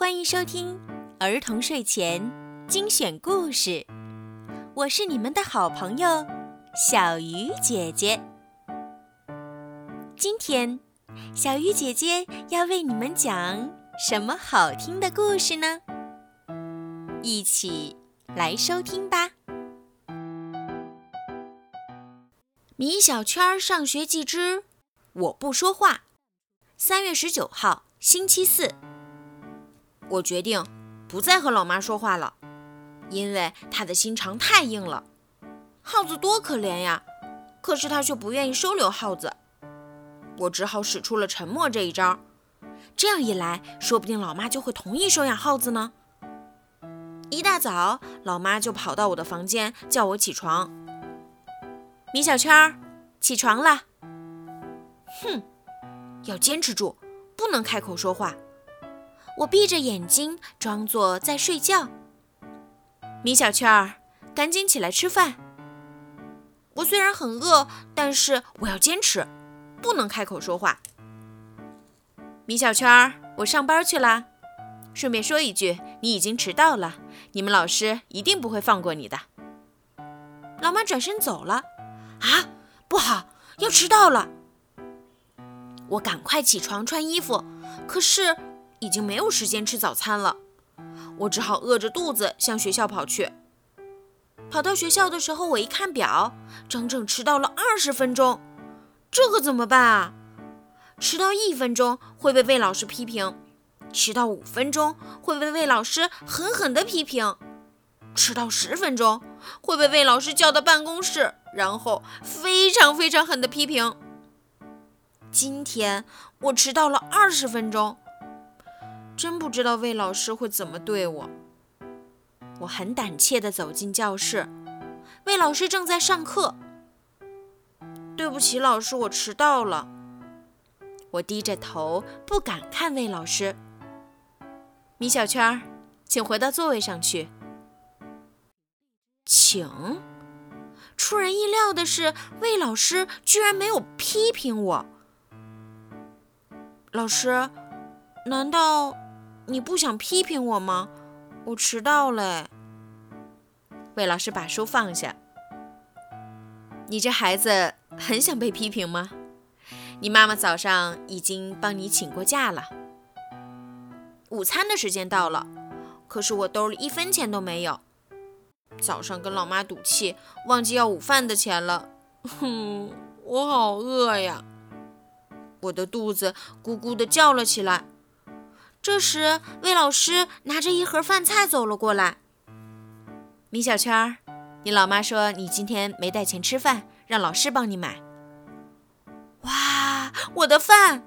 欢迎收听儿童睡前精选故事，我是你们的好朋友小鱼姐姐。今天，小鱼姐姐要为你们讲什么好听的故事呢？一起来收听吧。米小圈上学记之我不说话。三月十九号，星期四。我决定不再和老妈说话了，因为她的心肠太硬了。耗子多可怜呀，可是她却不愿意收留耗子。我只好使出了沉默这一招。这样一来，说不定老妈就会同意收养耗子呢。一大早，老妈就跑到我的房间叫我起床。米小圈，起床了。哼。要坚持住，不能开口说话。我闭着眼睛，装作在睡觉。米小圈儿，赶紧起来吃饭。我虽然很饿，但是我要坚持，不能开口说话。米小圈儿，我上班去了。顺便说一句，你已经迟到了，你们老师一定不会放过你的。老妈转身走了。啊，不好，要迟到了。我赶快起床穿衣服，可是已经没有时间吃早餐了。我只好饿着肚子向学校跑去。跑到学校的时候，我一看表，整整迟到了二十分钟。这可怎么办啊？迟到一分钟会被魏老师批评，迟到五分钟会被魏老师狠狠地批评，迟到十分钟会被魏老师叫到办公室，然后非常非常狠地批评。今天我迟到了二十分钟，真不知道魏老师会怎么对我。我很胆怯地走进教室，魏老师正在上课。对不起，老师，我迟到了。我低着头，不敢看魏老师。米小圈，请回到座位上去。请。出人意料的是，魏老师居然没有批评我。老师，难道你不想批评我吗？我迟到了。魏老师把书放下。你这孩子很想被批评吗？你妈妈早上已经帮你请过假了。午餐的时间到了，可是我兜里一分钱都没有。早上跟老妈赌气，忘记要午饭的钱了。哼，我好饿呀。我的肚子咕咕地叫了起来。这时，魏老师拿着一盒饭菜走了过来。米小圈，你老妈说你今天没带钱吃饭，让老师帮你买。哇，我的饭！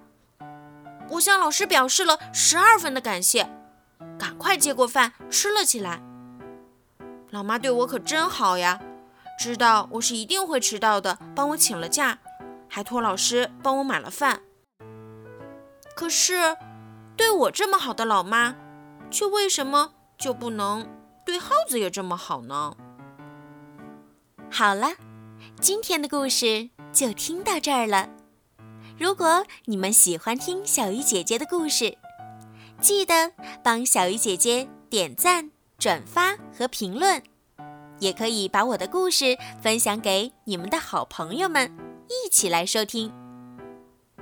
我向老师表示了十二分的感谢，赶快接过饭吃了起来。老妈对我可真好呀，知道我是一定会迟到的，帮我请了假。还托老师帮我买了饭，可是对我这么好的老妈，却为什么就不能对耗子也这么好呢？好了，今天的故事就听到这儿了。如果你们喜欢听小鱼姐姐的故事，记得帮小鱼姐姐点赞、转发和评论，也可以把我的故事分享给你们的好朋友们。一起来收听。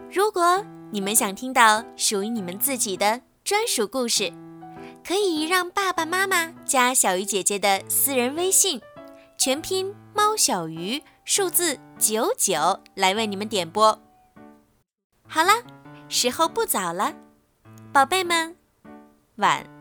如果你们想听到属于你们自己的专属故事，可以让爸爸妈妈加小鱼姐姐的私人微信，全拼猫小鱼数字九九来为你们点播。好了，时候不早了，宝贝们，晚。